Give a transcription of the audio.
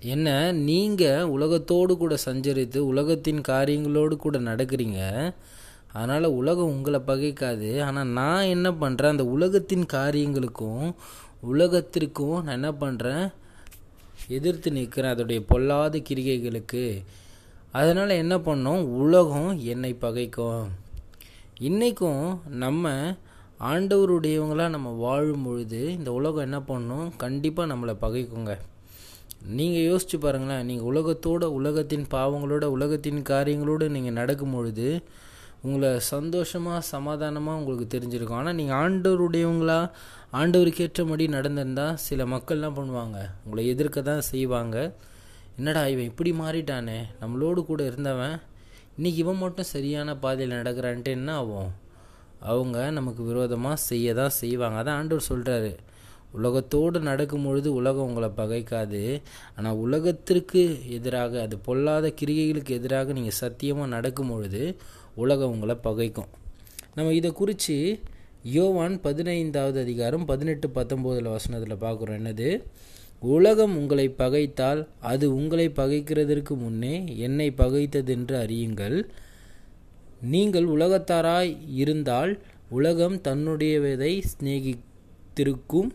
என்ன நீங்கள் உலகத்தோடு கூட சஞ்சரித்து உலகத்தின் காரியங்களோடு கூட நடக்கிறீங்க. அதனால் உலகம் உங்களை பகைக்காது. ஆனால் நான் என்ன பண்ணுறேன் அந்த உலகத்தின் காரியங்களுக்கும் உலகத்திற்கும் நான் என்ன பண்ணுறேன் எதிர்த்து நிற்கிறேன் அதோடைய பொல்லாத கிரிகைகளுக்கு. அதனால் என்ன பண்ணோம்? உலகம் என்னை பகைக்கும். இன்றைக்கும் நம்ம ஆண்டவருடையவங்களாக நம்ம வாழும் பொழுது இந்த உலகம் என்ன பண்ணும்? கண்டிப்பாக நம்மளை பகைக்குங்க. நீங்கள் யோசிச்சு பாருங்களேன். நீங்கள் உலகத்தோட உலகத்தின் பாவங்களோட உலகத்தின் காரியங்களோடு நீங்கள் நடக்கும் பொழுது உங்களை சந்தோஷமாக சமாதானமாக உங்களுக்கு தெரிஞ்சிருக்கும். ஆனால் நீங்கள் ஆண்டவருடையவங்களா ஆண்டவருக்கு ஏற்றபடி நடந்திருந்தால் சில மக்கள்லாம் பண்ணுவாங்க. உங்களை எதிர்க்க தான் செய்வாங்க. என்னடா இவன் இப்படி மாறிட்டானே? நம்மளோடு கூட இருந்தவன் இன்றைக்கி இவன் மட்டும் சரியான பாதையில் நடக்கிறான்ட்டு என்ன ஆகும்? அவங்க நமக்கு விரோதமாக செய்ய தான் செய்வாங்க. அதான் ஆண்டவர் சொல்கிறாரு உலகத்தோடு நடக்கும் பொழுது உலகம் உங்களை பகைக்காது. ஆனால் உலகத்திற்கு எதிராக அது பொல்லாத கிரிகைகளுக்கு எதிராக நீங்கள் சத்தியமாக நடக்கும் பொழுது உலகம் உங்களை பகைக்கும். நம்ம இதை குறித்து யோவான் பதினைந்தாவது அதிகாரம் பதினெட்டு பத்தொம்போதில் வசனத்தில் பார்க்குறோம். என்னது? உலகம் உங்களை பகைத்தால் அது உங்களை பகைக்கிறதற்கு முன்னே என்னை பகைத்ததென்று அறியுங்கள். நீங்கள் உலகத்தாராய் இருந்தால் உலகம் தன்னுடையவதை திருக்கும்